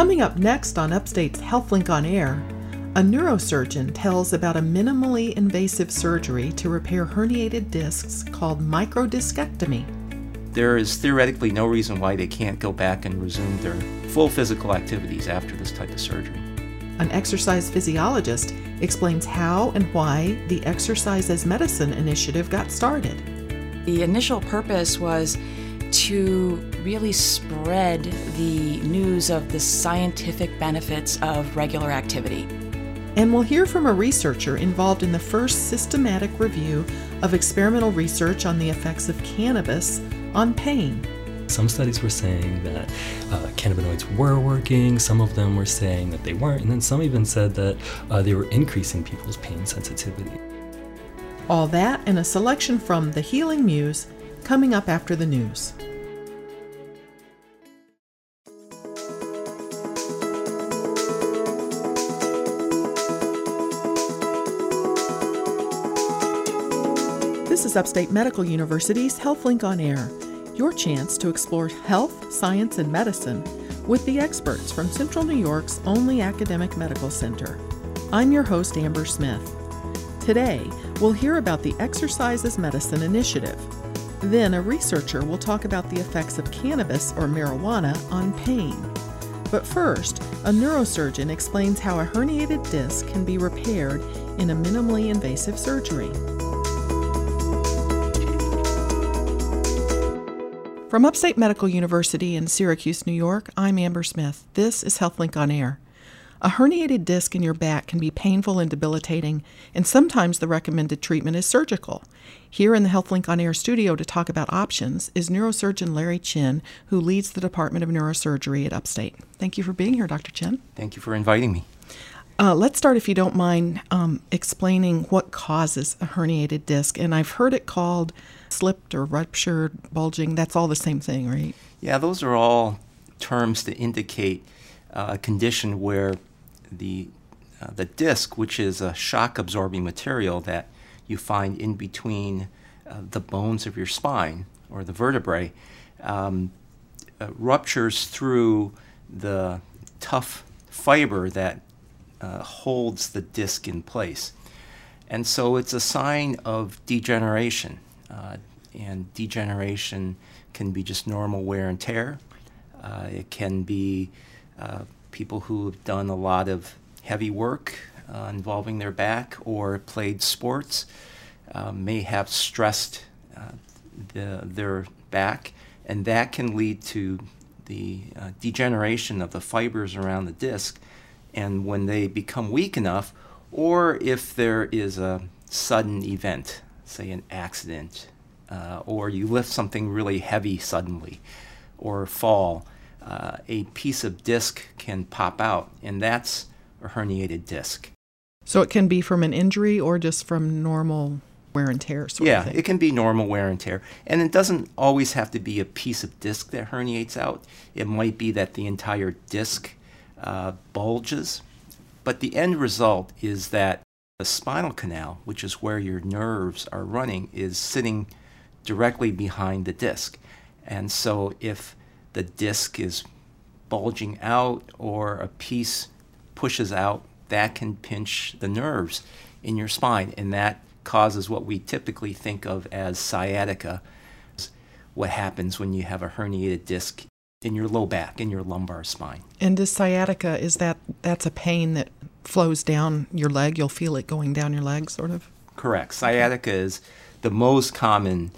Coming up next on Upstate's HealthLink on Air, a neurosurgeon tells about a minimally invasive surgery to repair herniated discs called microdiscectomy. There is theoretically no reason why they can't go back and resume their full physical activities after this type of surgery. An exercise physiologist explains how and why the Exercise is Medicine initiative got started. The initial purpose was to really spread the news of the scientific benefits of regular activity. And we'll hear from a researcher involved in the first systematic review of experimental research on the effects of cannabis on pain. Some studies were saying that uh, cannabinoids were working, some of them were saying that they weren't, and then some even said that uh, they were increasing people's pain sensitivity. All that and a selection from The Healing Muse coming up after the news. Is Upstate Medical University's HealthLink on Air, your chance to explore health, science, and medicine with the experts from Central New York's only academic medical center. I'm your host, Amber Smith. Today, we'll hear about the Exercise is Medicine initiative. Then, a researcher will talk about the effects of cannabis or marijuana on pain. But first, a neurosurgeon explains how a herniated disc can be repaired in a minimally invasive surgery. From Upstate Medical University in Syracuse, New York, I'm Amber Smith. This is HealthLink on Air. A herniated disc in your back can be painful and debilitating, and sometimes the recommended treatment is surgical. Here in the HealthLink on Air studio to talk about options is neurosurgeon Larry Chin, who leads the Department of Neurosurgery at Upstate. Thank you for being here, Dr. Chin. Thank you for inviting me. Uh, let's start, if you don't mind, um, explaining what causes a herniated disc. And I've heard it called slipped or ruptured, bulging. That's all the same thing, right? Yeah, those are all terms to indicate uh, a condition where the uh, the disc, which is a shock absorbing material that you find in between uh, the bones of your spine or the vertebrae, um, uh, ruptures through the tough fiber that uh, holds the disc in place. And so it's a sign of degeneration. Uh, and degeneration can be just normal wear and tear. Uh, it can be uh, people who have done a lot of heavy work uh, involving their back or played sports uh, may have stressed the, their back, and that can lead to the degeneration of the fibers around the disc and when they become weak enough, or if there is a sudden event, say an accident, uh, or you lift something really heavy suddenly, or fall, uh, a piece of disc can pop out, and that's a herniated disc. So it can be from an injury or just from normal wear and tear sort yeah, it can be normal wear and tear. And it doesn't always have to be a piece of disc that herniates out. It might be that the entire disc uh, bulges. But the end result is that the spinal canal, which is where your nerves are running, is sitting directly behind the disc. And so if the disc is bulging out or a piece pushes out, that can pinch the nerves in your spine. And that causes what we typically think of as sciatica. What happens when you have a herniated disc in your low back, in your lumbar spine. And this sciatica is that that's a pain that flows down your leg. You'll feel it going down your leg, sort of. Correct. Sciatica is the most common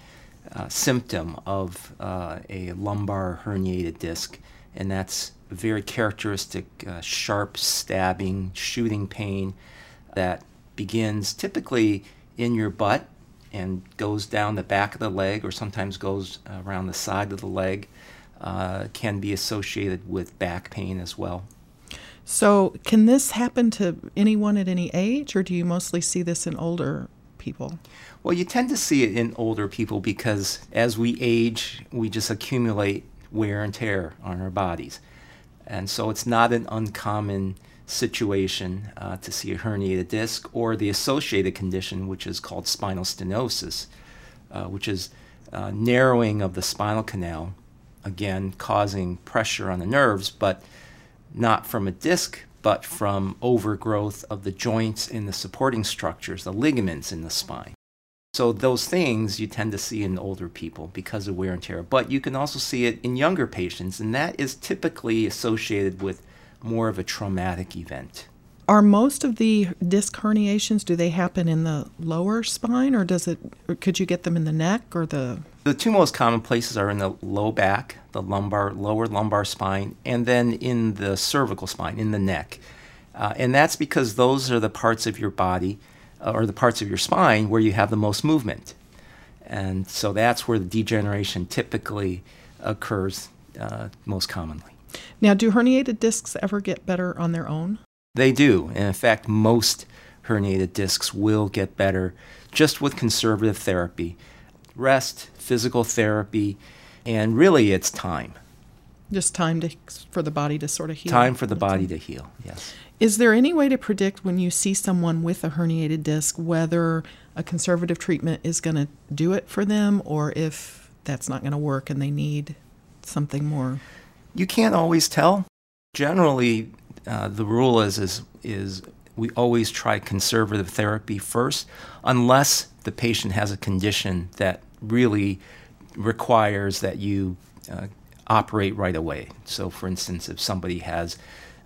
uh, symptom of uh, a lumbar herniated disc, and that's very characteristic uh, sharp stabbing, shooting pain that begins typically in your butt and goes down the back of the leg, or sometimes goes around the side of the leg uh, can be associated with back pain as well. So, can this happen to anyone at any age, or do you mostly see this in older people? Well, you tend to see it in older people because as we age, we just accumulate wear and tear on our bodies. And so it's not an uncommon situation uh, to see a herniated disc or the associated condition, which is called spinal stenosis, uh, which is uh, narrowing of the spinal canal again causing pressure on the nerves, but not from a disc, but from overgrowth of the joints in the supporting structures, the ligaments in the spine. So, those things you tend to see in older people because of wear and tear. But you can also see it in younger patients, and that is typically associated with more of a traumatic event. Are most of the disc herniations do they happen in the lower spine or does it could you get them in the neck or the The two most common places are in the low back, the lumbar lower lumbar spine, and then in the cervical spine, in the neck. Uh, and that's because those are the parts of your body uh, or the parts of your spine where you have the most movement. And so that's where the degeneration typically occurs uh, most commonly. Now, do herniated discs ever get better on their own? They do. And in fact, most herniated discs will get better just with conservative therapy, rest, physical therapy, and really it's time. Just time to for the body to sort of heal. Time for the body to heal. Yes. Is there any way to predict when you see someone with a herniated disc whether a conservative treatment is going to do it for them or if that's not going to work and they need something more? You can't always tell. Generally, uh, the rule is, is is we always try conservative therapy first, unless the patient has a condition that really requires that you uh, operate right away. So, for instance, if somebody has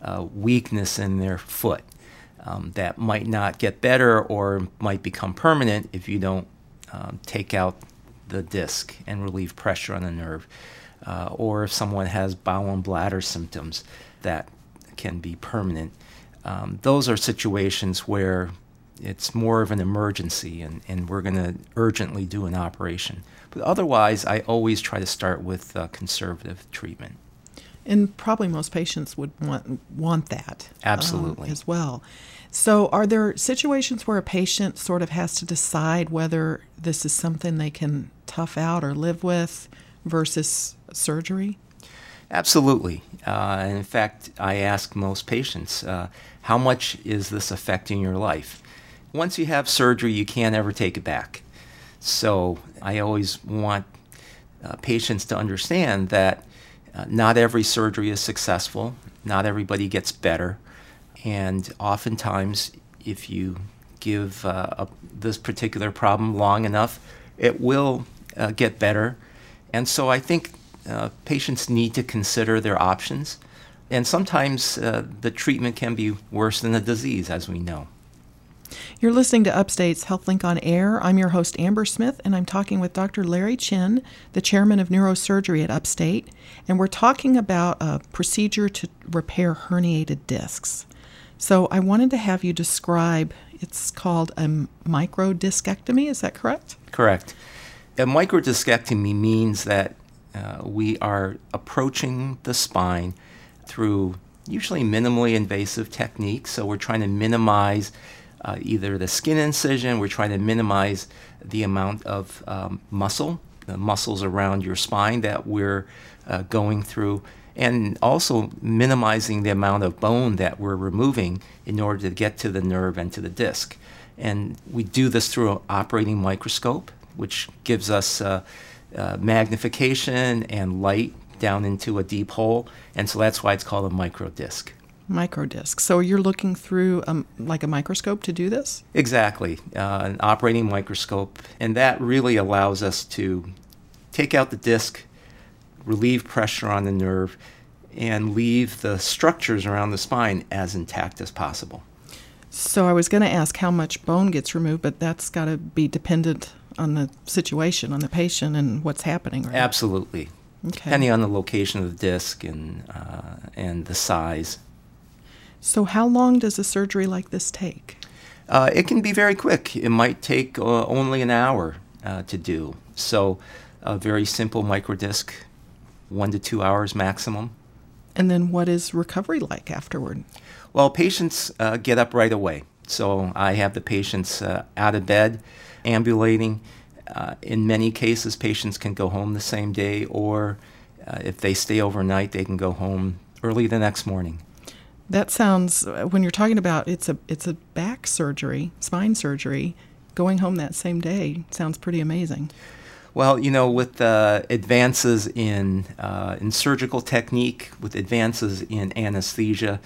uh, weakness in their foot, um, that might not get better or might become permanent if you don't um, take out the disc and relieve pressure on the nerve. Uh, or if someone has bowel and bladder symptoms that can be permanent. Um, those are situations where it's more of an emergency and, and we're going to urgently do an operation. But otherwise, I always try to start with uh, conservative treatment. And probably most patients would want want that um, absolutely as well. So, are there situations where a patient sort of has to decide whether this is something they can tough out or live with versus surgery? Absolutely. Uh, in fact, I ask most patients, uh, how much is this affecting your life? Once you have surgery, you can't ever take it back. So I always want uh, patients to understand that uh, not every surgery is successful, not everybody gets better, and oftentimes, if you give uh, a, this particular problem long enough, it will uh, get better. And so I think uh, patients need to consider their options. And sometimes uh, the treatment can be worse than the disease, as we know. You're listening to Upstate's HealthLink on Air. I'm your host, Amber Smith, and I'm talking with Dr. Larry Chin, the chairman of neurosurgery at Upstate. And we're talking about a procedure to repair herniated discs. So I wanted to have you describe it's called a microdiscectomy, is that correct? Correct. A microdiscectomy means that uh, we are approaching the spine through usually minimally invasive techniques. So we're trying to minimize uh, either the skin incision, we're trying to minimize the amount of um, muscle, the muscles around your spine that we're uh, going through, and also minimizing the amount of bone that we're removing in order to get to the nerve and to the disc. And we do this through an operating microscope, which gives us uh, uh, magnification and light down into a deep hole, and so that's why it's called a microdisc. Microdisc. So you're looking through um, like a microscope to do this? Exactly, uh, an operating microscope, and that really allows us to take out the disc, relieve pressure on the nerve, and leave the structures around the spine as intact as possible. So I was going to ask how much bone gets removed, but that's got to be dependent on the situation, on the patient, and what's happening. Right? Absolutely. Okay. Depending on the location of the disc and uh, and the size. So, how long does a surgery like this take? Uh, it can be very quick. It might take uh, only an hour uh, to do. So, a very simple microdisc, one to two hours maximum. And then, what is recovery like afterward? Well, patients uh, get up right away. So, I have the patients uh, out of bed ambulating. Uh, in many cases, patients can go home the same day, or uh, if they stay overnight, they can go home early the next morning. That sounds uh, when you're talking about it's a it's a back surgery, spine surgery, going home that same day sounds pretty amazing. Well, you know, with uh, advances in uh, in surgical technique, with advances in anesthesia,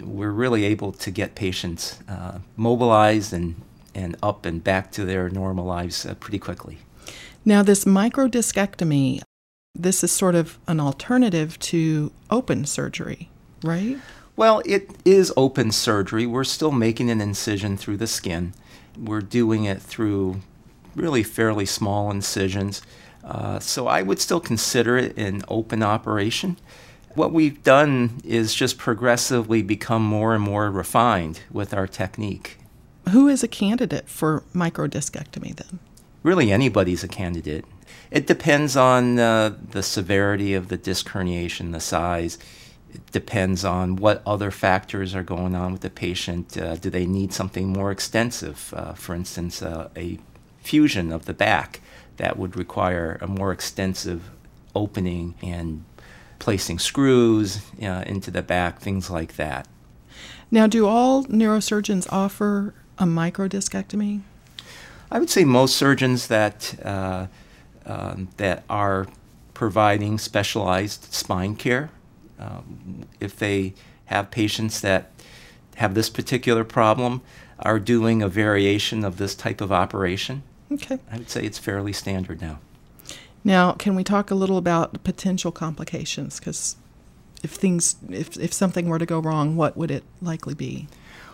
we're really able to get patients uh, mobilized and and up and back to their normal lives uh, pretty quickly. Now, this microdiscectomy, this is sort of an alternative to open surgery, right? Well, it is open surgery. We're still making an incision through the skin. We're doing it through really fairly small incisions. Uh, so I would still consider it an open operation. What we've done is just progressively become more and more refined with our technique. Who is a candidate for microdiscectomy then? Really, anybody's a candidate. It depends on uh, the severity of the disc herniation, the size. It depends on what other factors are going on with the patient. Uh, do they need something more extensive? Uh, for instance, uh, a fusion of the back that would require a more extensive opening and placing screws uh, into the back, things like that. Now, do all neurosurgeons offer a microdiscectomy? I would say most surgeons that uh, um, that are providing specialized spine care, um, if they have patients that have this particular problem, are doing a variation of this type of operation. Okay. I would say it's fairly standard now. Now, can we talk a little about potential complications? Because if things, if, if something were to go wrong, what would it likely be?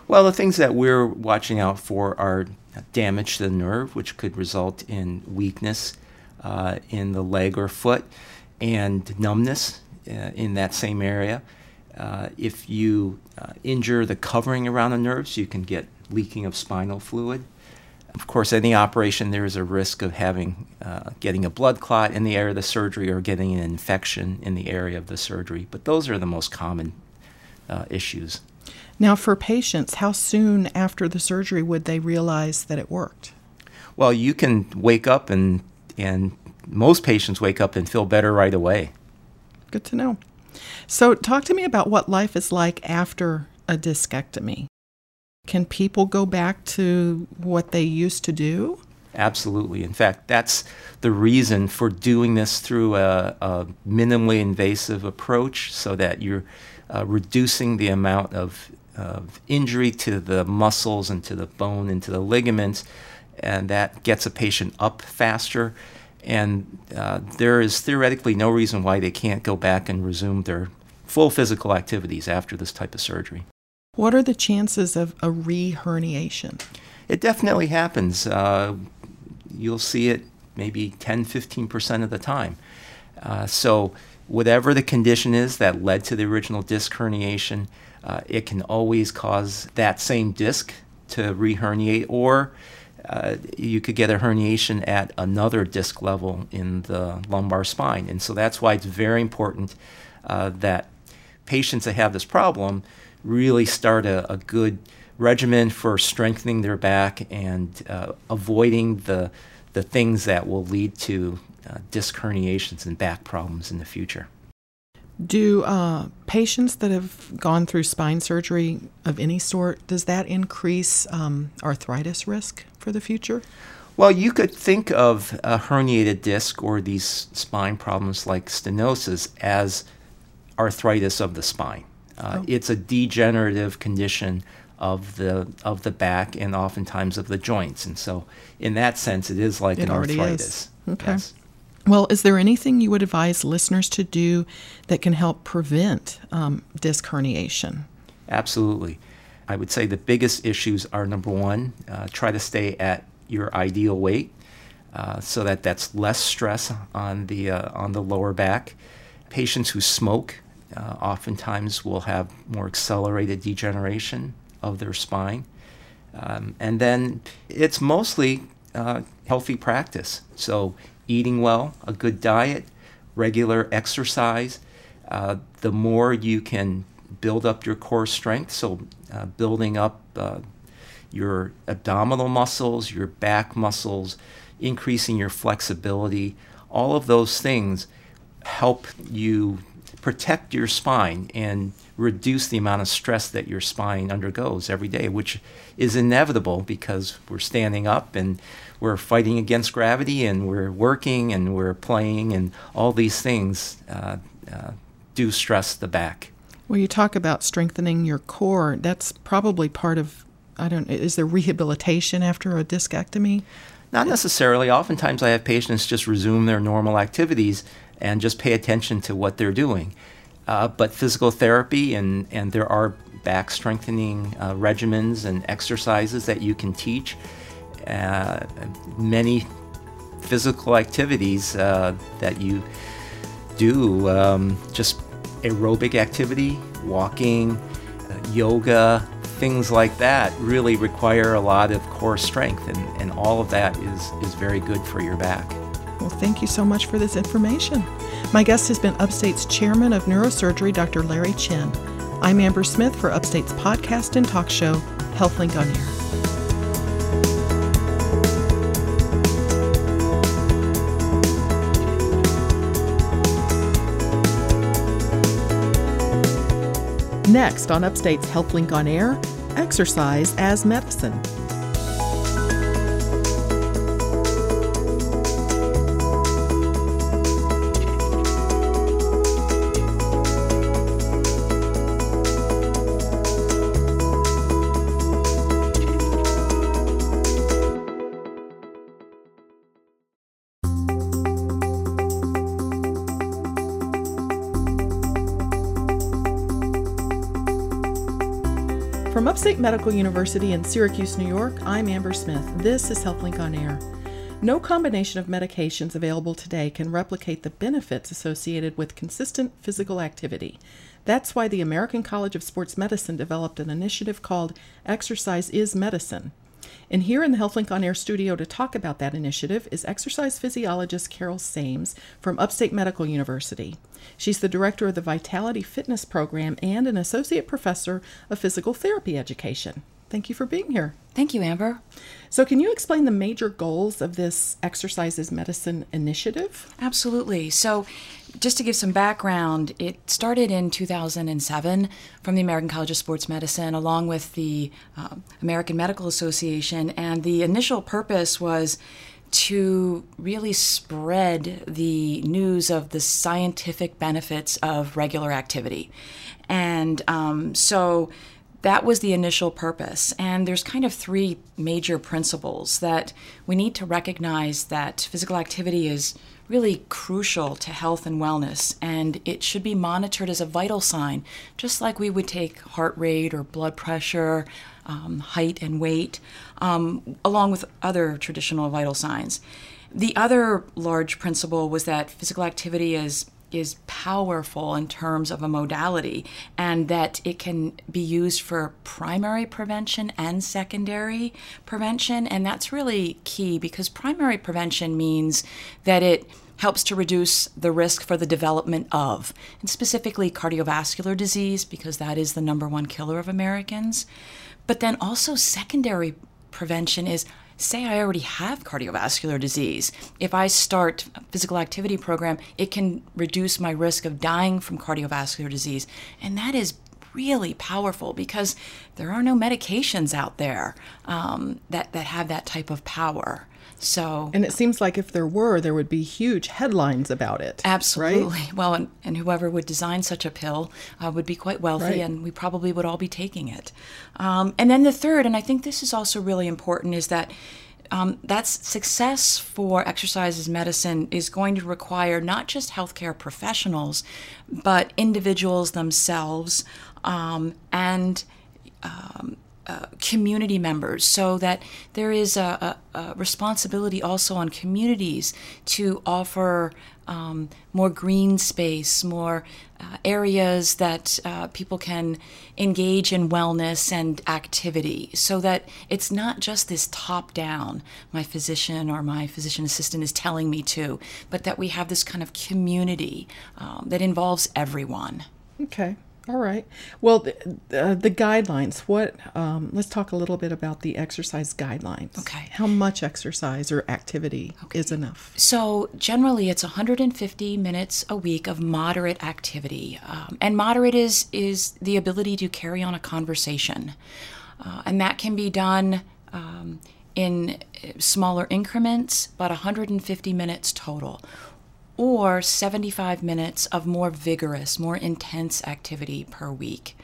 Well, the things that we're watching out for are damage to the nerve, which could result in weakness uh, in the leg or foot, and numbness uh, in that same area. Uh, if you uh, injure the covering around the nerves, you can get leaking of spinal fluid. Of course, any operation there is a risk of having uh, getting a blood clot in the area of the surgery or getting an infection in the area of the surgery. But those are the most common uh, issues. Now, for patients, how soon after the surgery would they realize that it worked? Well, you can wake up and and most patients wake up and feel better right away. Good to know. So, talk to me about what life is like after a discectomy. Can people go back to what they used to do? Absolutely. In fact, that's the reason for doing this through a, a minimally invasive approach so that you're uh, reducing the amount of, of injury to the muscles and to the bone and to the ligaments, and that gets a patient up faster. And uh, there is theoretically no reason why they can't go back and resume their full physical activities after this type of surgery. What are the chances of a re-herniation? It definitely happens. Uh, you'll see it maybe 10, 15% of the time. Uh, so, whatever the condition is that led to the original disc herniation, uh, it can always cause that same disc to reherniate, or uh, you could get a herniation at another disc level in the lumbar spine. And so that's why it's very important uh, that patients that have this problem really start a, a good regimen for strengthening their back and uh, avoiding the, the things that will lead to uh, disc herniations and back problems in the future. Do uh, patients that have gone through spine surgery of any sort, does that increase um, arthritis risk for the future? Well, you could think of a herniated disc or these spine problems like stenosis as arthritis of the spine. Uh, oh. It's a degenerative condition of the of the back and oftentimes of the joints, and so in that sense, it is like it an arthritis. Is. Okay. Yes. Well, is there anything you would advise listeners to do that can help prevent um, disc herniation? Absolutely. I would say the biggest issues are number one, uh, try to stay at your ideal weight uh, so that that's less stress on the uh, on the lower back. Patients who smoke uh, oftentimes will have more accelerated degeneration of their spine. Um, and then it's mostly uh, healthy practice. So, eating well, a good diet, regular exercise. Uh, the more you can build up your core strength, so uh, building up uh, your abdominal muscles, your back muscles, increasing your flexibility, all of those things help you protect your spine and reduce the amount of stress that your spine undergoes every day, which is inevitable because we're standing up and we're fighting against gravity and we're working and we're playing and all these things uh, uh, do stress the back. Well, you talk about strengthening your core. That's probably part of, I don't, is there rehabilitation after a discectomy? Not necessarily. Oftentimes, I have patients just resume their normal activities and just pay attention to what they're doing. Uh, but physical therapy and, and there are back strengthening uh, regimens and exercises that you can teach. Uh, many physical activities uh, that you do, um, just aerobic activity, walking, uh, yoga, things like that really require a lot of core strength, and, and all of that is, is very good for your back. Well, thank you so much for this information. My guest has been Upstate's chairman of neurosurgery, Dr. Larry Chin. I'm Amber Smith for Upstate's podcast and talk show, HealthLink on Air. Next on Upstate's HealthLink on Air, exercise as medicine. Upstate Medical University in Syracuse, New York, I'm Amber Smith. This is HealthLink on Air. No combination of medications available today can replicate the benefits associated with consistent physical activity. That's why the American College of Sports Medicine developed an initiative called Exercise is Medicine. And here in the HealthLink on Air studio to talk about that initiative is exercise physiologist Carol Sames from Upstate Medical University. She's the director of the Vitality Fitness Program and an associate professor of physical therapy education. Thank you for being here. Thank you, Amber. So, can you explain the major goals of this Exercise is Medicine initiative? Absolutely. So, just to give some background, it started in 2007 from the American College of Sports Medicine along with the uh, American Medical Association. And the initial purpose was to really spread the news of the scientific benefits of regular activity. And um, so, that was the initial purpose. And there's kind of three major principles that we need to recognize that physical activity is really crucial to health and wellness, and it should be monitored as a vital sign, just like we would take heart rate or blood pressure, um, height and weight, um, along with other traditional vital signs. The other large principle was that physical activity is is powerful in terms of a modality and that it can be used for primary prevention and secondary prevention. And that's really key because primary prevention means that it helps to reduce the risk for the development of, and specifically cardiovascular disease, because that is the number one killer of Americans. But then also secondary prevention is say I already have cardiovascular disease, if I start a physical activity program, it can reduce my risk of dying from cardiovascular disease. And that is really powerful because there are no medications out there um, that, that have that type of power. So, and it seems like if there were, there would be huge headlines about it. Absolutely. Right? Well, and, and whoever would design such a pill uh, would be quite wealthy, right. and we probably would all be taking it. Um, and then the third, and I think this is also really important, is that. Um, that's success for exercise is medicine is going to require not just healthcare professionals, but individuals themselves um, and um, uh, community members so that there is a, a, a, responsibility also on communities to offer um, more green space, more uh, areas that uh, people can engage in wellness and activity so that it's not just this top down, my physician or my physician assistant is telling me to, but that we have this kind of community um, that involves everyone. Okay. All right. Well, the, uh, the guidelines. What? Um, let's talk a little bit about the exercise guidelines. Okay. How much exercise or activity is enough? So generally, it's 150 minutes a week of moderate activity, um, and moderate is is the ability to carry on a conversation, uh, and that can be done. Um, in smaller increments, but 150 minutes total or 75 minutes of more vigorous, more intense activity per week.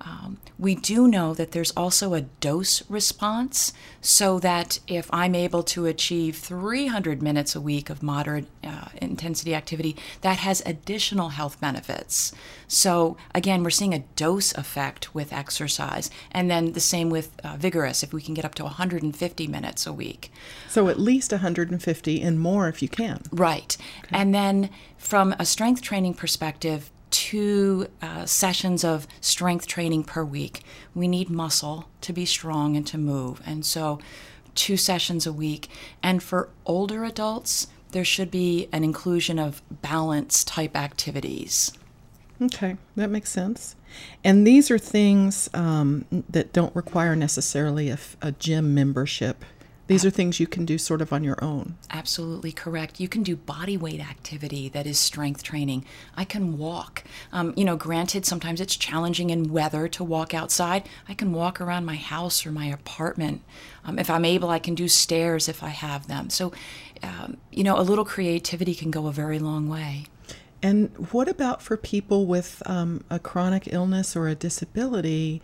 Um, we do know that there's also a dose response, so that if I'm able to achieve 300 minutes a week of moderate uh, intensity activity, that has additional health benefits. So, again, we're seeing a dose effect with exercise, and then the same with uh, vigorous, if we can get up to 150 minutes a week. So, at least 150 and more if you can. Right. Okay. And then from a strength training perspective, two uh, sessions of strength training per week. We need muscle to be strong and to move. And so, two sessions a week. And for older adults, there should be an inclusion of balance type activities. Okay, that makes sense. And these are things um, that don't require necessarily a, a gym membership these are things you can do sort of on your own. Absolutely correct. You can do body weight activity that is strength training. I can walk. Um, you know, granted, sometimes it's challenging in weather to walk outside. I can walk around my house or my apartment. Um, if I'm able, I can do stairs if I have them. So, um, you know, a little creativity can go a very long way. And what about for people with um, a chronic illness or a disability?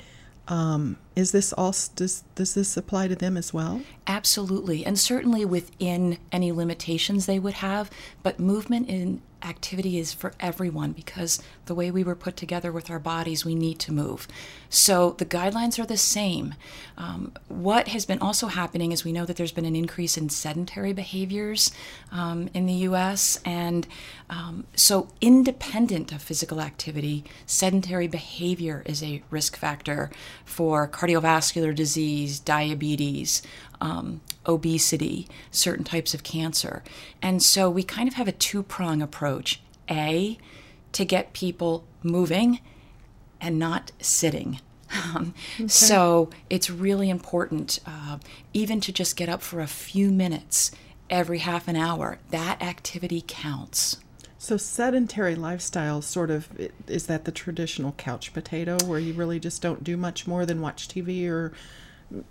Um, is this all does does this apply to them as well? Absolutely, and certainly within any limitations they would have. But movement in activity is for everyone because the way we were put together with our bodies, we need to move. So the guidelines are the same. Um, what has been also happening is we know that there's been an increase in sedentary behaviors um, in the US. And um, so, independent of physical activity, sedentary behavior is a risk factor for cardiovascular disease, diabetes, um, obesity, certain types of cancer. And so we kind of have a two prong approach A, to get people moving and not sitting. Um, okay. So it's really important, uh, even to just get up for a few minutes every half an hour. That activity counts. So sedentary lifestyle sort of is that the traditional couch potato where you really just don't do much more than watch TV or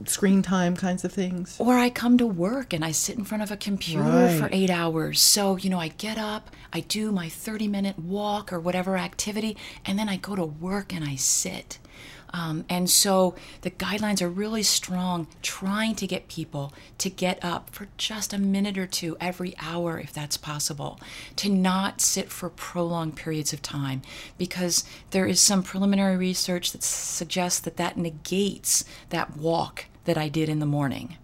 screen time kinds of things. Or I come to work and I sit in front of a computer right. for eight hours. So, you know, I get up, I do my 30 minute walk or whatever activity, and then I go to work and I sit. Um, and so the guidelines are really strong, trying to get people to get up for just a minute or two every hour, if that's possible, to not sit for prolonged periods of time, because there is some preliminary research that suggests that that negates that walk that I did in the morning.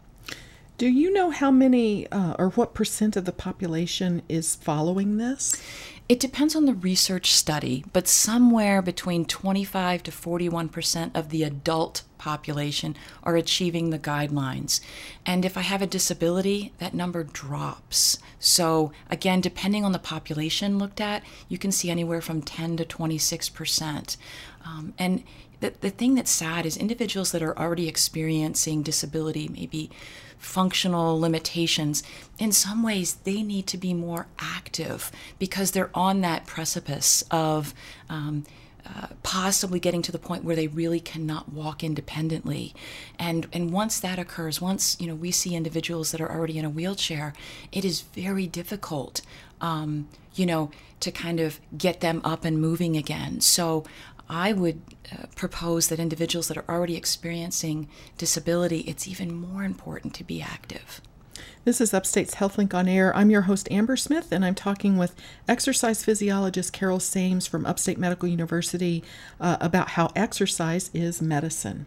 Do you know how many uh, or what percent of the population is following this? It depends on the research study, but somewhere between 25 to 41% of the adult population are achieving the guidelines. And if I have a disability, that number drops. So, again, depending on the population looked at, you can see anywhere from 10 to 26%. Um, and the, the thing that's sad is individuals that are already experiencing disability, maybe functional limitations, in some ways they need to be more active because they're on that precipice of um, uh, possibly getting to the point where they really cannot walk independently. And and once that occurs once you know we see individuals that are already in a wheelchair it is very difficult um, you know to kind of get them up and moving again. So I would uh, propose that individuals that are already experiencing disability, it's even more important to be active. This is Upstate's HealthLink on Air. I'm your host, Amber Smith, and I'm talking with exercise physiologist Carol Sames from Upstate Medical University uh, about how exercise is medicine.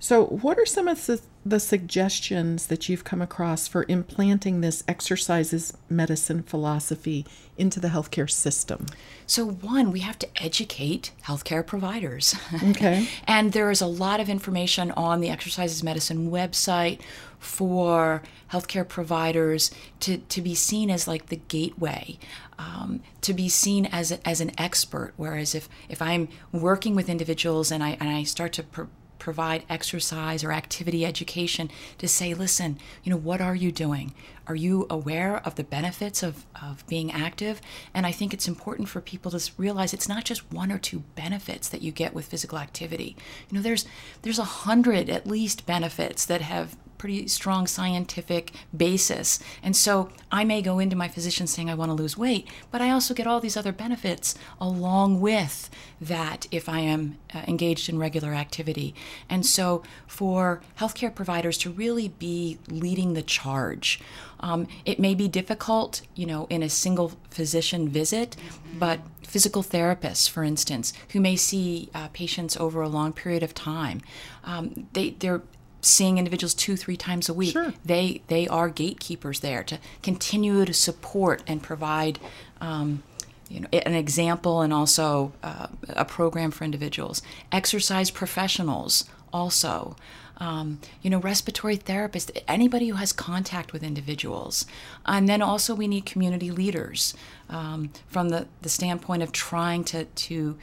So, what are some of the, the suggestions that you've come across for implanting this exercise is medicine philosophy into the healthcare system? So, one, we have to educate healthcare providers. Okay. and there is a lot of information on the Exercise is Medicine website for healthcare providers to, to be seen as like the gateway, um, to be seen as, as an expert. Whereas if, if I'm working with individuals and I, and I start to pr- provide exercise or activity education to say, listen, you know, what are you doing? Are you aware of the benefits of, of being active? And I think it's important for people to realize it's not just one or two benefits that you get with physical activity. You know, there's there's a hundred at least benefits that have pretty strong scientific basis. And so I may go into my physician saying I want to lose weight, but I also get all these other benefits along with that if I am uh, engaged in regular activity. And so for healthcare providers to really be leading the charge, um, it may be difficult, you know, in a single physician visit, but physical therapists, for instance, who may see uh, patients over a long period of time, um, they, they're seeing individuals two three times a week sure. they they are gatekeepers there to continue to support and provide um, you know an example and also uh, a program for individuals exercise professionals also um, you know, respiratory therapists, anybody who has contact with individuals. And then also we need community leaders um, from the, the standpoint of trying to, to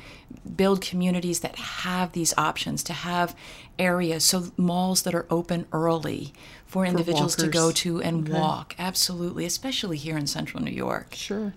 build communities that have these options, to have areas, so malls that are open early for individuals for to go to and okay. walk. Absolutely, especially here in central New York. Sure.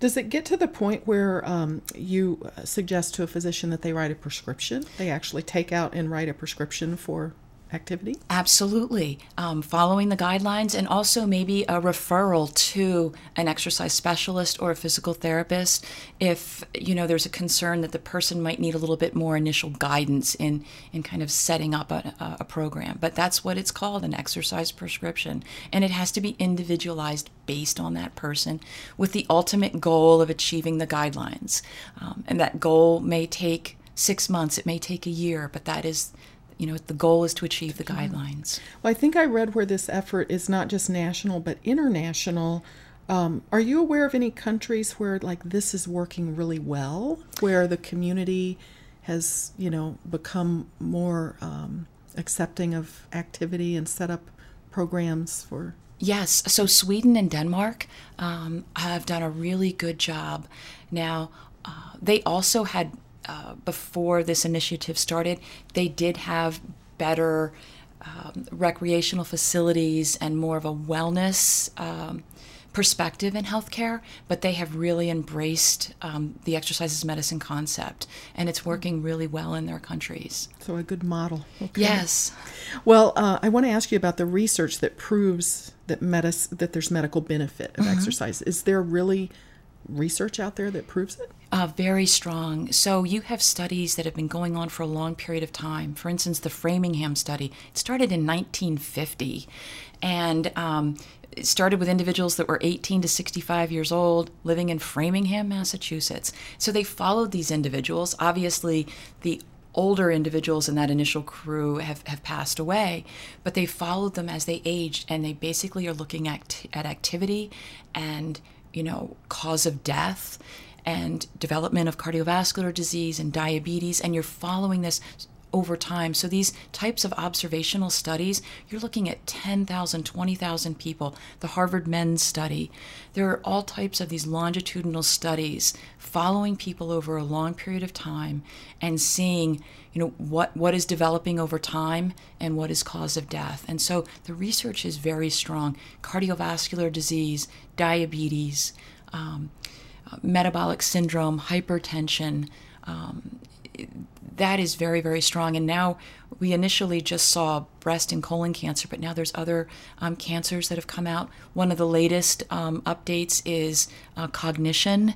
Does it get to the point where um, you suggest to a physician that they write a prescription? They actually take out and write a prescription for activity? Absolutely. Um, following the guidelines and also maybe a referral to an exercise specialist or a physical therapist if, you know, there's a concern that the person might need a little bit more initial guidance in, in kind of setting up a, a program. But that's what it's called, an exercise prescription. And it has to be individualized based on that person with the ultimate goal of achieving the guidelines. Um, and that goal may take six months, it may take a year, but that is you know the goal is to achieve the guidelines. Well i think i read where this effort is not just national but international. Um, are you aware of any countries where like this is working really well where the community has you know become more um, accepting of activity and set up programs for? Yes, so Sweden and Denmark um, have done a really good job. Now, uh, they also had uh, before this initiative started, they did have better um, recreational facilities and more of a wellness um, perspective in healthcare, but they have really embraced um, the exercise is medicine concept, and it's working really well in their countries. So, a good model. Okay. Yes. Well, uh, I want to ask you about the research that proves that medis- that there's medical benefit of mm-hmm. exercise. Is there really research out there that proves it? Uh, very strong. So you have studies that have been going on for a long period of time. For instance, the Framingham study it started in 1950, and um, it started with individuals that were 18 to 65 years old living in Framingham, Massachusetts. So they followed these individuals. Obviously, the older individuals in that initial crew have, have passed away, but they followed them as they aged, and they basically are looking at, at activity and you know, cause of death and development of cardiovascular disease and diabetes, and you're following this over time. So these types of observational studies, you're looking at 10,000, 20,000 people. The Harvard Men's Study. There are all types of these longitudinal studies following people over a long period of time and seeing, you know, what what is developing over time and what is cause of death. And so the research is very strong. Cardiovascular disease, diabetes, um, metabolic syndrome, hypertension, um, that is very, very strong. And now we initially just saw breast and colon cancer, but now there's other um, cancers that have come out. One of the latest um, updates is uh, cognition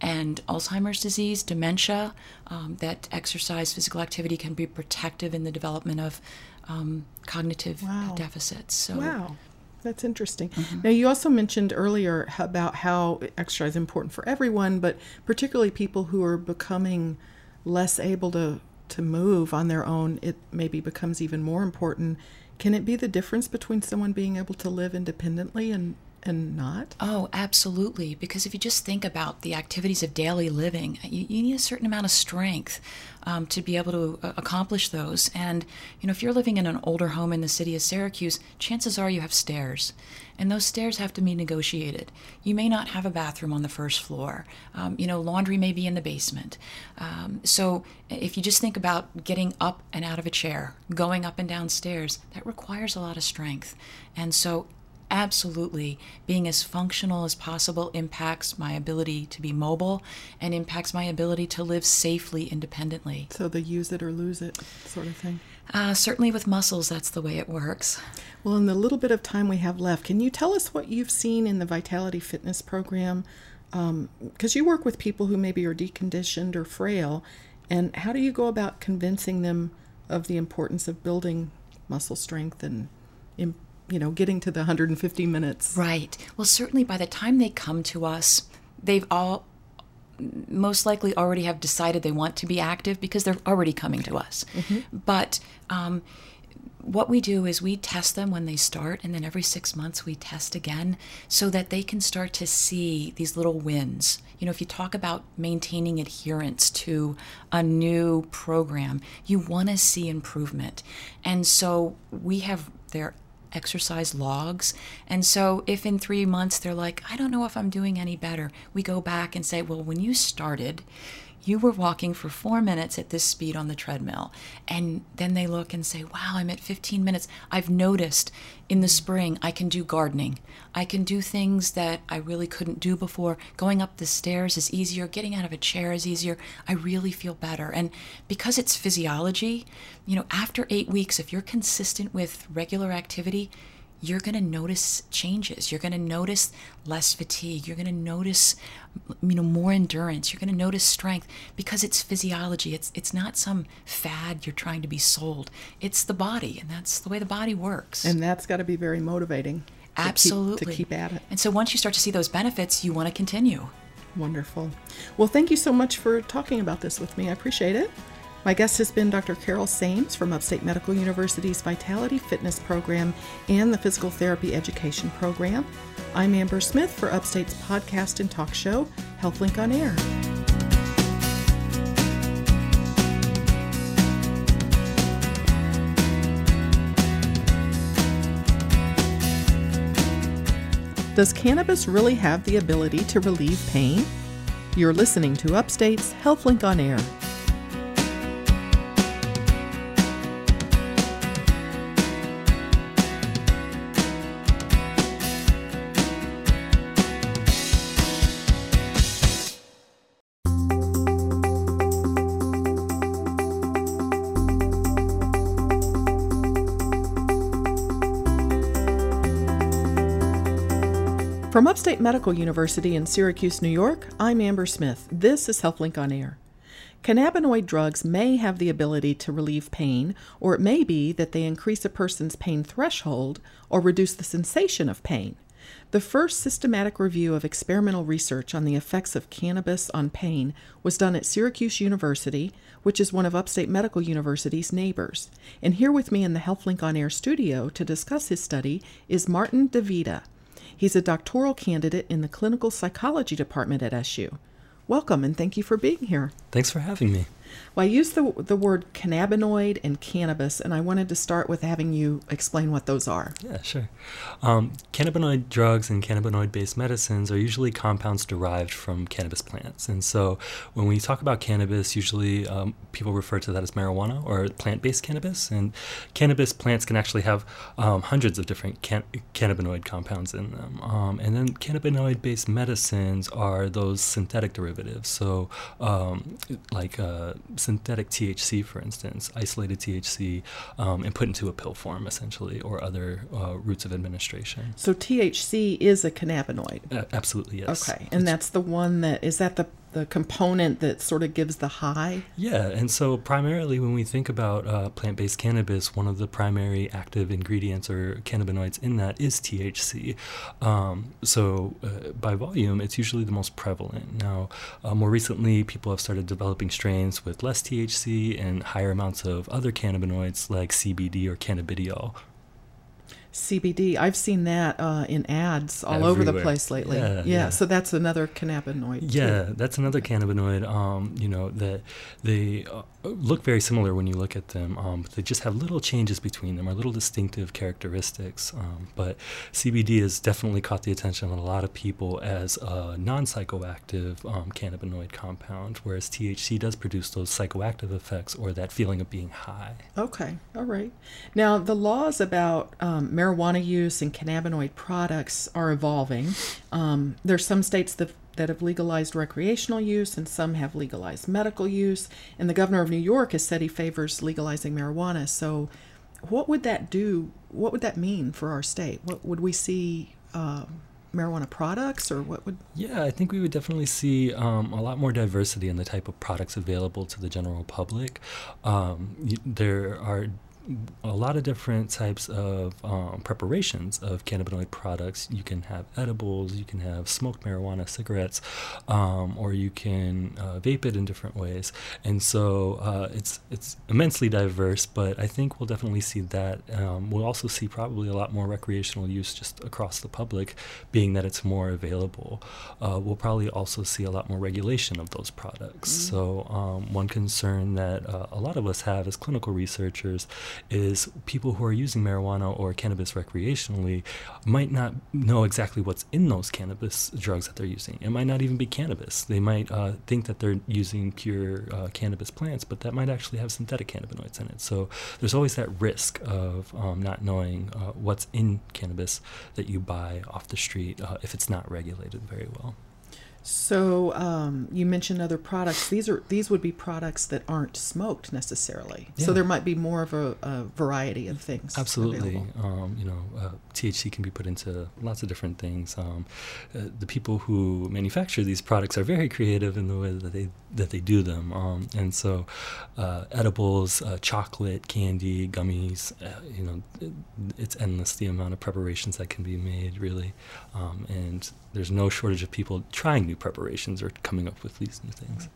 and Alzheimer's disease, dementia, um, that exercise, physical activity can be protective in the development of um, cognitive wow. deficits. So, wow. That's interesting. Mm-hmm. Now, you also mentioned earlier about how exercise is important for everyone, but particularly people who are becoming less able to to move on their own, it maybe becomes even more important. Can it be the difference between someone being able to live independently and and not? Oh, absolutely. Because if you just think about the activities of daily living, you, you need a certain amount of strength um, to be able to uh, accomplish those. And, you know, if you're living in an older home in the city of Syracuse, chances are you have stairs. And those stairs have to be negotiated. You may not have a bathroom on the first floor. Um, you know, laundry may be in the basement. Um, so if you just think about getting up and out of a chair, going up and down stairs, that requires a lot of strength. And so absolutely being as functional as possible impacts my ability to be mobile and impacts my ability to live safely independently. So the use it or lose it sort of thing. Uh, certainly with muscles, that's the way it works. Well, in the little bit of time we have left, can you tell us what you've seen in the Vitality Fitness program? Because um, you work with people who maybe are deconditioned or frail, and how do you go about convincing them of the importance of building muscle strength and you know, getting to the 150 minutes. Right. Well, certainly by the time they come to us, they've all most likely already have decided they want to be active because they're already coming to us. Mm-hmm. But um, what we do is we test them when they start, and then every six months we test again so that they can start to see these little wins. You know, if you talk about maintaining adherence to a new program, you want to see improvement. And so we have their exercise logs. And so if in three months they're like, I don't know if I'm doing any better, we go back and say, well, when you started, you were walking for four minutes at this speed on the treadmill. And then they look and say, wow, I'm at 15 minutes. I've noticed in the spring I can do gardening. I can do things that I really couldn't do before. Going up the stairs is easier. Getting out of a chair is easier. I really feel better. And because it's physiology, you know, after eight weeks, if you're consistent with regular activity, you're going to notice changes. You're going to notice less fatigue. You're going to notice you know more endurance. You're going to notice strength because it's physiology. It's it's not some fad you're trying to be sold. It's the body and that's the way the body works. And that's got to be very motivating. Absolutely. To keep, to keep at it. And so once you start to see those benefits, you want to continue. Wonderful. Well, thank you so much for talking about this with me. I appreciate it. My guest has been Dr. Carol Sames from Upstate Medical University's Vitality Fitness Program and the Physical Therapy Education Program. I'm Amber Smith for Upstate's podcast and talk show, HealthLink on Air. Does cannabis really have the ability to relieve pain? You're listening to Upstate's HealthLink on Air. From Upstate Medical University in Syracuse, New York, I'm Amber Smith. This is HealthLink on Air. Cannabinoid drugs may have the ability to relieve pain, or it may be that they increase a person's pain threshold or reduce the sensation of pain. The first systematic review of experimental research on the effects of cannabis on pain was done at Syracuse University, which is one of Upstate Medical University's neighbors. And here with me in the HealthLink on Air studio to discuss his study is Martin De Vita. He's a doctoral candidate in the clinical psychology department at SU. Welcome and thank you for being here. Thanks for having me. Well, I used the, the word cannabinoid and cannabis, and I wanted to start with having you explain what those are. Yeah, sure. Um, cannabinoid drugs and cannabinoid based medicines are usually compounds derived from cannabis plants. And so when we talk about cannabis, usually um, people refer to that as marijuana or plant based cannabis. And cannabis plants can actually have um, hundreds of different can- cannabinoid compounds in them. Um, and then cannabinoid based medicines are those synthetic derivatives. So, um, like, uh, synthetic THC, for instance, isolated THC, um, and put into a pill form, essentially, or other uh, routes of administration. So THC is a cannabinoid. Uh, absolutely, yes. Okay, and it's, that's the one that is that the the component that sort of gives the high? Yeah, and so primarily when we think about uh, plant based cannabis, one of the primary active ingredients or cannabinoids in that is THC. Um, so uh, by volume, it's usually the most prevalent. Now, uh, more recently, people have started developing strains with less THC and higher amounts of other cannabinoids like CBD or cannabidiol, CBD. I've seen that uh, in ads all Everywhere. over the place lately. Yeah, yeah, yeah, So that's another cannabinoid. Yeah, too. that's another cannabinoid. Um, you know that they uh, look very similar when you look at them, um, but they just have little changes between them, or little distinctive characteristics. Um, but CBD has definitely caught the attention of a lot of people as a non-psychoactive um, cannabinoid compound, whereas THC does produce those psychoactive effects or that feeling of being high. Okay, all right. Now the laws about um, marijuana use and cannabinoid products are evolving. Um, there's some states that that have legalized recreational use and some have legalized medical use. And the governor of New York has said he favors legalizing marijuana. So, what would that do? What would that mean for our state? What would we see? Uh, marijuana products or what would yeah i think we would definitely see um, a lot more diversity in the type of products available to the general public um, there are a lot of different types of um, preparations of cannabinoid products. You can have edibles, you can have smoked marijuana cigarettes, um, or you can uh, vape it in different ways. And so uh, it's it's immensely diverse. But I think we'll definitely see that. Um, we'll also see probably a lot more recreational use just across the public, being that it's more available. Uh, we'll probably also see a lot more regulation of those products. Mm-hmm. So um, one concern that uh, a lot of us have as clinical researchers is people who are using marijuana or cannabis recreationally might not know exactly what's in those cannabis drugs that they're using. It might not even be cannabis. They might uh, think that they're using pure uh, cannabis plants, but that might actually have synthetic cannabinoids in it. So there's always that risk of um, not knowing uh, what's in cannabis that you buy off the street uh, if it's not regulated very well. So um, you mentioned other products. These are these would be products that aren't smoked necessarily. Yeah. So there might be more of a, a variety of things. Absolutely. Um, you know, uh, THC can be put into lots of different things. Um, uh, the people who manufacture these products are very creative in the way that they that they do them. Um, and so, uh, edibles, uh, chocolate, candy, gummies. Uh, you know, it, it's endless the amount of preparations that can be made. Really, um, and there's no shortage of people trying new preparations or coming up with these new things.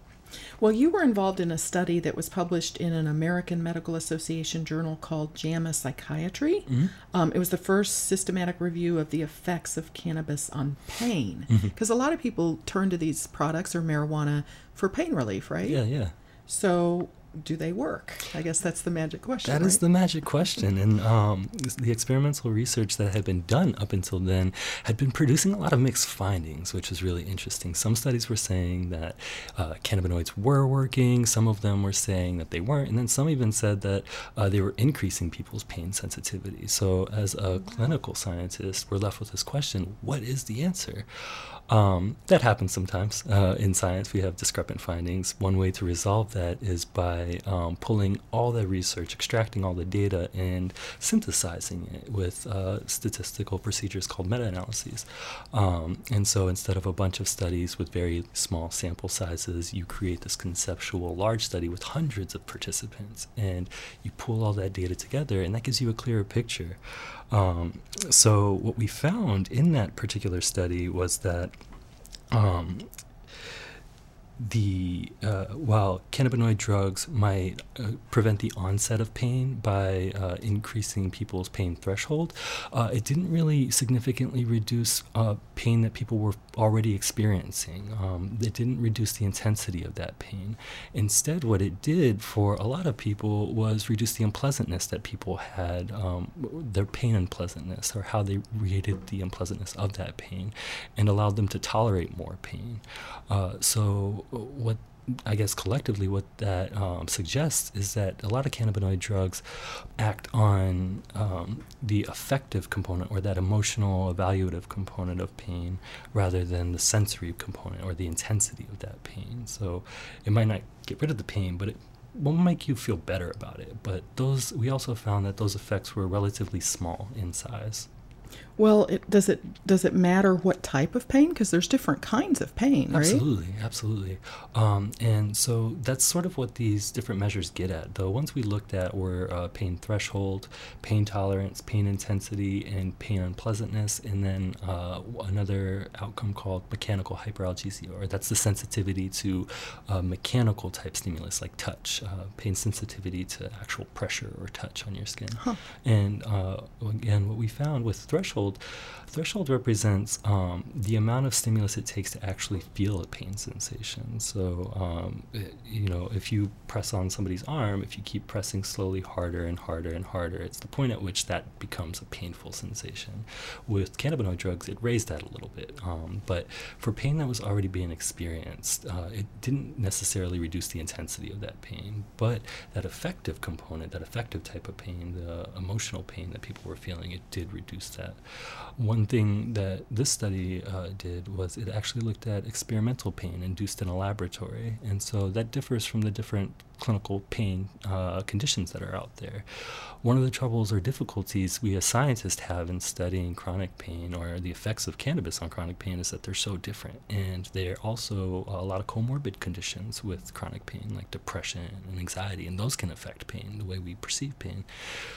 Well, you were involved in a study that was published in an American Medical Association journal called JAMA Psychiatry. Mm-hmm. Um, it was the first systematic review of the effects of cannabis on pain. Because mm-hmm. a lot of people turn to these products or marijuana for pain relief, right? Yeah, yeah. So, do they work? I guess that's the magic question. That right? is the magic question. And um, the experimental research that had been done up until then had been producing a lot of mixed findings, which was really interesting. Some studies were saying that uh, cannabinoids were working, some of them were saying that they weren't, and then some even said that uh, they were increasing people's pain sensitivity. So, as a clinical scientist, we're left with this question what is the answer? Um, that happens sometimes uh, in science. We have discrepant findings. One way to resolve that is by um, pulling all the research, extracting all the data, and synthesizing it with uh, statistical procedures called meta analyses. Um, and so instead of a bunch of studies with very small sample sizes, you create this conceptual large study with hundreds of participants, and you pull all that data together, and that gives you a clearer picture. Um, so what we found in that particular study was that um, the uh, while cannabinoid drugs might uh, prevent the onset of pain by uh, increasing people's pain threshold, uh, it didn't really significantly reduce uh, pain that people were already experiencing. Um, it didn't reduce the intensity of that pain. Instead, what it did for a lot of people was reduce the unpleasantness that people had, um, their pain unpleasantness, or how they rated the unpleasantness of that pain, and allowed them to tolerate more pain. Uh, so what I guess collectively what that um, suggests is that a lot of cannabinoid drugs act on um, the affective component or that emotional evaluative component of pain rather than the sensory component or the intensity of that pain. So it might not get rid of the pain, but it will make you feel better about it. But those we also found that those effects were relatively small in size. Well, it, does it does it matter what type of pain? Because there's different kinds of pain, right? Absolutely, absolutely. Um, and so that's sort of what these different measures get at. The ones we looked at were uh, pain threshold, pain tolerance, pain intensity, and pain unpleasantness, and then uh, another outcome called mechanical hyperalgesia, or that's the sensitivity to uh, mechanical type stimulus like touch, uh, pain sensitivity to actual pressure or touch on your skin. Huh. And uh, again, what we found with threshold threshold. Threshold represents um, the amount of stimulus it takes to actually feel a pain sensation. So, um, it, you know, if you press on somebody's arm, if you keep pressing slowly harder and harder and harder, it's the point at which that becomes a painful sensation. With cannabinoid drugs, it raised that a little bit. Um, but for pain that was already being experienced, uh, it didn't necessarily reduce the intensity of that pain, but that affective component, that affective type of pain, the emotional pain that people were feeling, it did reduce that. One thing that this study uh, did was it actually looked at experimental pain induced in a laboratory. And so that differs from the different clinical pain uh, conditions that are out there. One of the troubles or difficulties we as scientists have in studying chronic pain or the effects of cannabis on chronic pain is that they're so different. And there are also a lot of comorbid conditions with chronic pain, like depression and anxiety, and those can affect pain, the way we perceive pain.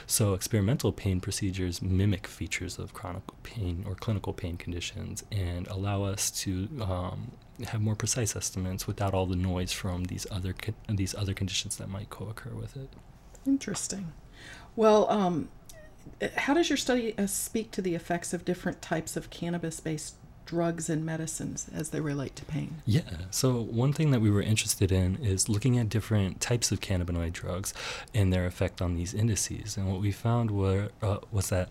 So experimental pain procedures mimic features of chronic pain or clinical pain conditions and allow us to um, have more precise estimates without all the noise from these other these other conditions that might co-occur with it. Interesting. Well, um, how does your study uh, speak to the effects of different types of cannabis-based drugs and medicines as they relate to pain? Yeah. So one thing that we were interested in is looking at different types of cannabinoid drugs and their effect on these indices. And what we found were uh, was that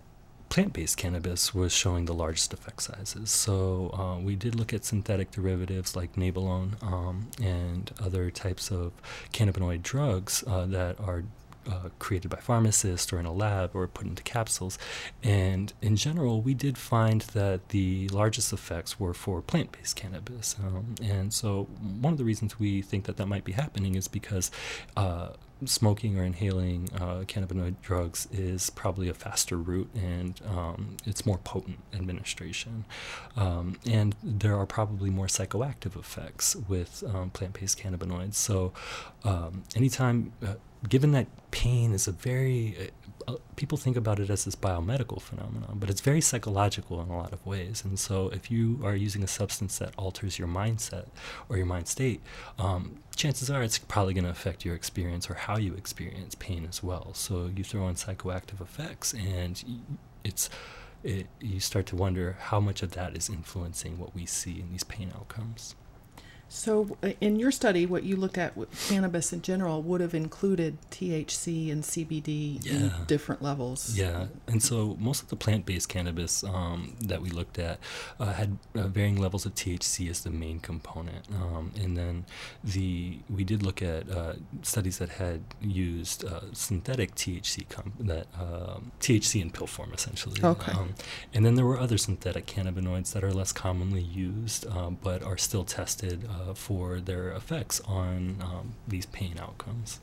plant-based cannabis was showing the largest effect sizes. So uh, we did look at synthetic derivatives like Nabilone um, and other types of cannabinoid drugs uh, that are uh, created by pharmacists or in a lab or put into capsules. And in general, we did find that the largest effects were for plant based cannabis. Um, and so, one of the reasons we think that that might be happening is because uh, smoking or inhaling uh, cannabinoid drugs is probably a faster route and um, it's more potent administration. Um, and there are probably more psychoactive effects with um, plant based cannabinoids. So, um, anytime, uh, given that pain is a very uh, people think about it as this biomedical phenomenon, but it's very psychological in a lot of ways. And so, if you are using a substance that alters your mindset or your mind state, um, chances are it's probably going to affect your experience or how you experience pain as well. So, you throw in psychoactive effects, and it's it, you start to wonder how much of that is influencing what we see in these pain outcomes. So, uh, in your study, what you looked at with cannabis in general would have included THC and CBD Yeah. in different levels. Yeah, and so most of the plant-based cannabis um, that we looked at uh, had uh, varying levels of THC as the main component, um, and then the we did look at uh, studies that had used uh, synthetic THC, com- that um, THC in pill form essentially. Okay. Um, and then there were other synthetic cannabinoids that are less commonly used, uh, but are still tested uh, for their effects on um, these pain outcomes.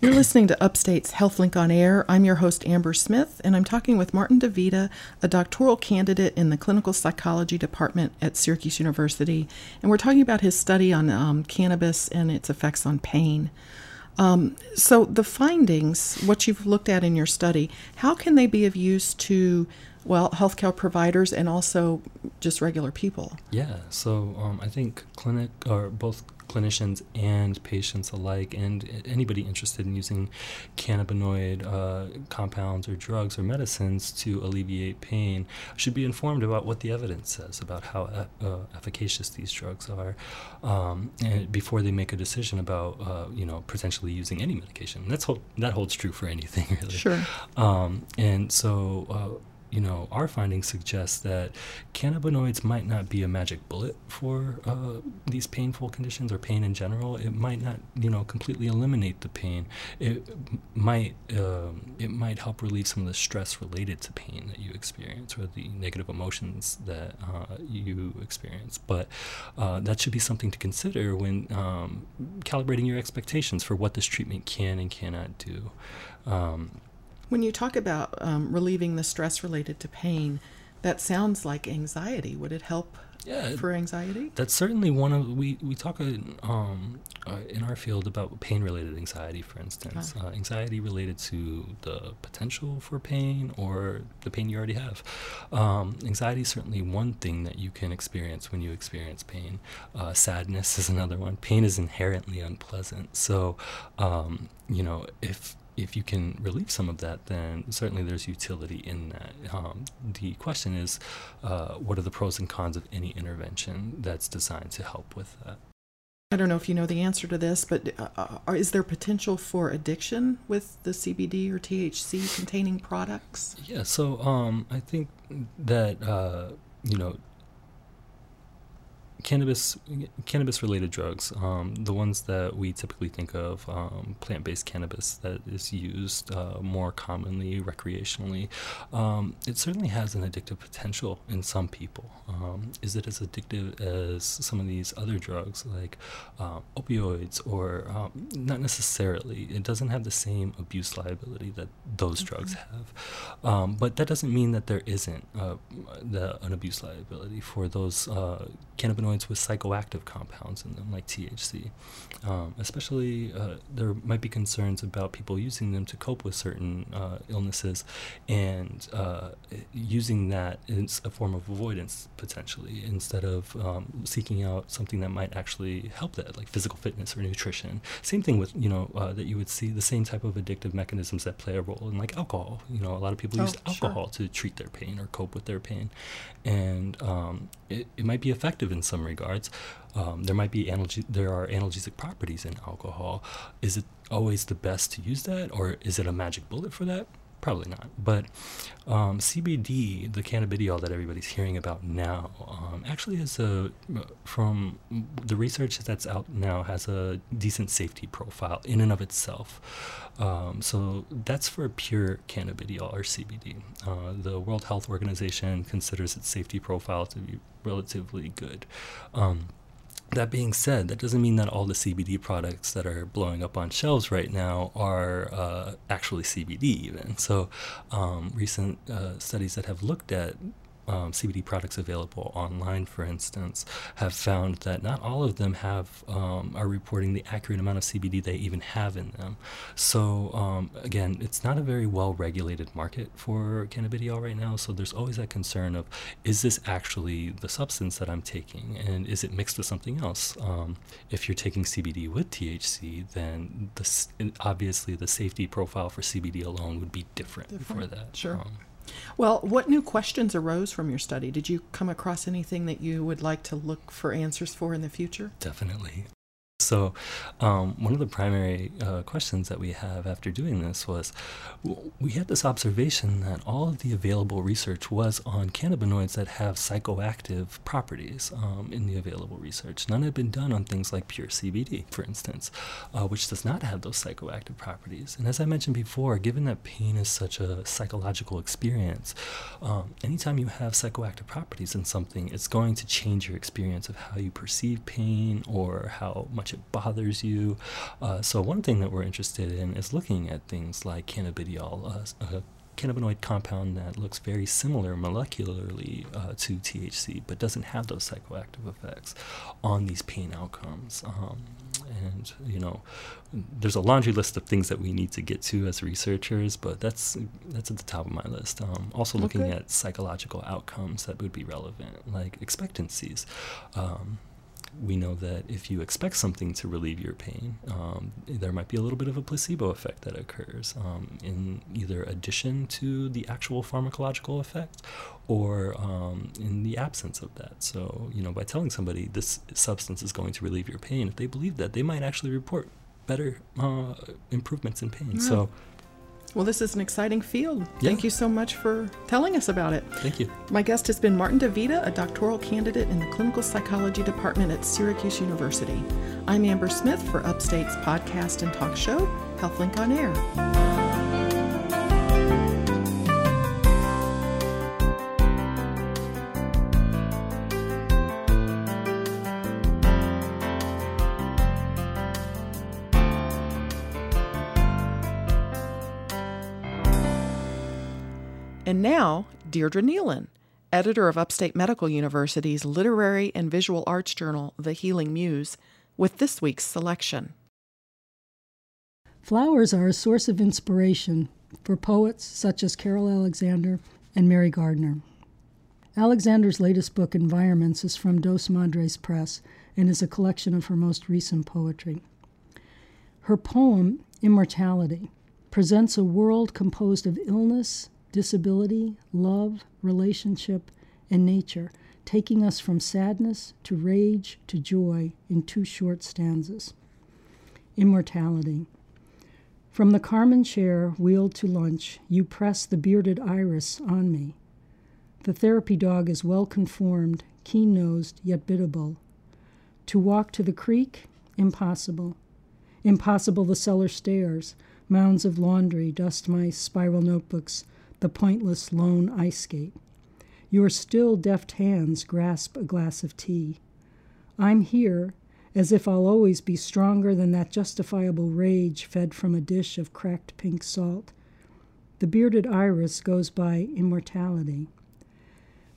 You're listening to Upstate's HealthLink on Air. I'm your host, Amber Smith, and I'm talking with Martin De Vita, a doctoral candidate in the clinical psychology department at Syracuse University. And we're talking about his study on um, cannabis and its effects on pain. Um, so, the findings, what you've looked at in your study, how can they be of use to, well, healthcare providers and also just regular people? Yeah, so um, I think clinic or both clinicians and patients alike, and anybody interested in using cannabinoid uh, compounds or drugs or medicines to alleviate pain should be informed about what the evidence says about how e- uh, efficacious these drugs are, um, and before they make a decision about uh, you know potentially using any medication. That's hol- that holds true for anything really. Sure. Um, and so, uh, you know, our findings suggest that cannabinoids might not be a magic bullet for uh, these painful conditions or pain in general. It might not, you know, completely eliminate the pain. It might um, it might help relieve some of the stress related to pain that you experience or the negative emotions that uh, you experience. But uh, that should be something to consider when um, calibrating your expectations for what this treatment can and cannot do. Um, When you talk about um, relieving the stress related to pain, That sounds like anxiety. Would it help yeah, for anxiety? That's certainly one of we we talk um, uh, in our field about pain related anxiety, for instance, uh, anxiety related to the potential for pain or the pain you already have. Um, anxiety is certainly one thing that you can experience when you experience pain. Uh, sadness is another one. Pain is inherently unpleasant, so um, you know if if you can relieve some of that, then certainly there's utility in that. Um, the question is, uh, what are the pros and cons of any intervention that's designed to help with that? I don't know if you know the answer to this, but uh, uh is there potential for addiction with the CBD or THC containing products? Yeah, so um, I think that uh, you know cannabis cannabis related drugs um, the ones that we typically think of um, plant-based cannabis that is used uh, more commonly recreationally um, it certainly has an addictive potential in some people. Um, is it as addictive as some of these other drugs like uh, opioids or um, not necessarily. It doesn't have the same abuse liability that those mm-hmm. drugs have. Um, but that doesn't mean that there isn't uh, the, an abuse liability for those uh, cannabinoids with psychoactive compounds in them, like THC. Um, especially, uh, there might be concerns about people using them to cope with certain uh, illnesses and uh, using that as a form of avoidance potentially instead of um, seeking out something that might actually help that, like physical fitness or nutrition. Same thing with, you know, uh, that you would see the same type of addictive mechanisms that play a role in like alcohol. You know, a lot of people oh, use alcohol sure. to treat their pain or cope with their pain. And um, it, it might be effective in some regards. Um, there might be analge- there are analgesic properties in alcohol. Is it always the best to use that, or is it a magic bullet for that? Probably not. But um, CBD, the cannabidiol that everybody's hearing about now, um, actually has a, from the research that's out now, has a decent safety profile in and of itself. Um, so that's for pure cannabidiol or CBD. Uh, the World Health Organization considers its safety profile to be relatively good. Um, that being said, that doesn't mean that all the CBD products that are blowing up on shelves right now are uh, actually CBD, even. So, um, recent uh, studies that have looked at um, CBD products available online, for instance, have found that not all of them have um, are reporting the accurate amount of CBD they even have in them. So um, again, it's not a very well regulated market for cannabidiol right now. So there's always that concern of is this actually the substance that I'm taking, and is it mixed with something else? Um, if you're taking CBD with THC, then the, obviously the safety profile for CBD alone would be different, different. for that. Sure. Well, what new questions arose from your study? Did you come across anything that you would like to look for answers for in the future? Definitely. So, um, one of the primary uh, questions that we have after doing this was we had this observation that all of the available research was on cannabinoids that have psychoactive properties um, in the available research. None had been done on things like pure CBD, for instance, uh, which does not have those psychoactive properties. And as I mentioned before, given that pain is such a psychological experience, um, anytime you have psychoactive properties in something, it's going to change your experience of how you perceive pain or how much it bothers you. Uh, so one thing that we're interested in is looking at things like cannabidiol, uh, a cannabinoid compound that looks very similar molecularly uh, to THC, but doesn't have those psychoactive effects on these pain outcomes. Um, and you know, there's a laundry list of things that we need to get to as researchers, but that's that's at the top of my list. Um, also looking at psychological outcomes that would be relevant, like expectancies. Um, we know that if you expect something to relieve your pain, um, there might be a little bit of a placebo effect that occurs um, in either addition to the actual pharmacological effect or um, in the absence of that. So, you know, by telling somebody this substance is going to relieve your pain, if they believe that, they might actually report better uh, improvements in pain. Yeah. So, well, this is an exciting field. Yeah. Thank you so much for telling us about it. Thank you. My guest has been Martin De Vita, a doctoral candidate in the clinical psychology department at Syracuse University. I'm Amber Smith for Upstate's podcast and talk show, HealthLink on Air. And now, Deirdre Neilen, editor of Upstate Medical University's literary and visual arts journal, The Healing Muse, with this week's selection. Flowers are a source of inspiration for poets such as Carol Alexander and Mary Gardner. Alexander's latest book, Environments, is from Dos Madres Press and is a collection of her most recent poetry. Her poem, Immortality, presents a world composed of illness, disability, love, relationship, and nature, taking us from sadness to rage to joy in two short stanzas. Immortality. From the Carmen chair wheeled to lunch, you press the bearded iris on me. The therapy dog is well conformed, keen nosed, yet biddable. To walk to the creek? Impossible. Impossible the cellar stairs, mounds of laundry, dust mice, spiral notebooks, the pointless lone ice skate. Your still deft hands grasp a glass of tea. I'm here, as if I'll always be stronger than that justifiable rage fed from a dish of cracked pink salt. The bearded iris goes by immortality.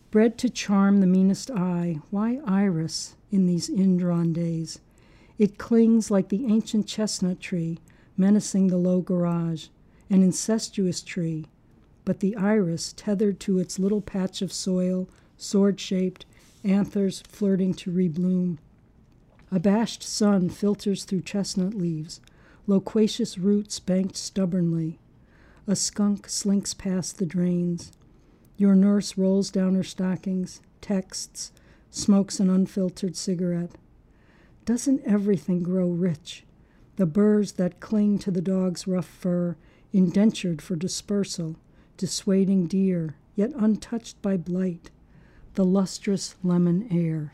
Bred to charm the meanest eye, why iris in these indrawn days? It clings like the ancient chestnut tree, menacing the low garage, an incestuous tree, but the iris tethered to its little patch of soil, sword shaped, anthers flirting to rebloom. A bashed sun filters through chestnut leaves, loquacious roots banked stubbornly. A skunk slinks past the drains. Your nurse rolls down her stockings, texts, smokes an unfiltered cigarette. Doesn't everything grow rich? The burrs that cling to the dog's rough fur, indentured for dispersal, dissuading deer, yet untouched by blight, the lustrous lemon air.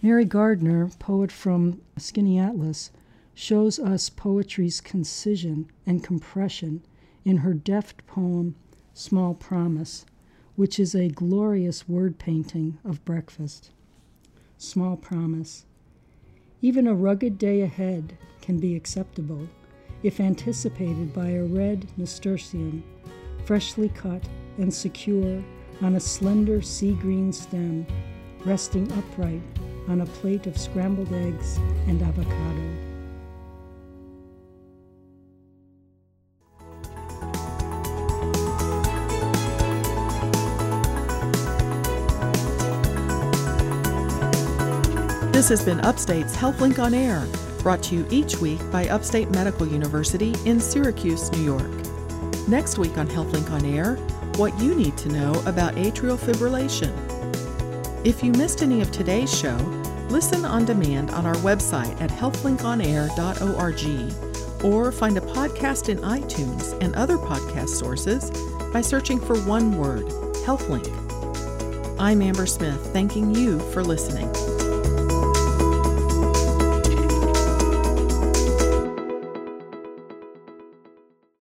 Mary Gardner, poet from Skinny Atlas, shows us poetry's concision and compression in her deft poem Small Promise, which is a glorious word painting of breakfast. Small Promise. Even a rugged day ahead can be acceptable if anticipated by a red nasturtium, freshly cut and secure on a slender sea green stem, resting upright on a plate of scrambled eggs and avocado. This has been Upstate's HealthLink on Air, brought to you each week by Upstate Medical University in Syracuse, New York. Next week on HealthLink on Air, what you need to know about atrial fibrillation. If you missed any of today's show, listen on demand on our website at healthlinkonair.org or find a podcast in iTunes and other podcast sources by searching for one word, HealthLink. I'm Amber Smith, thanking you for listening.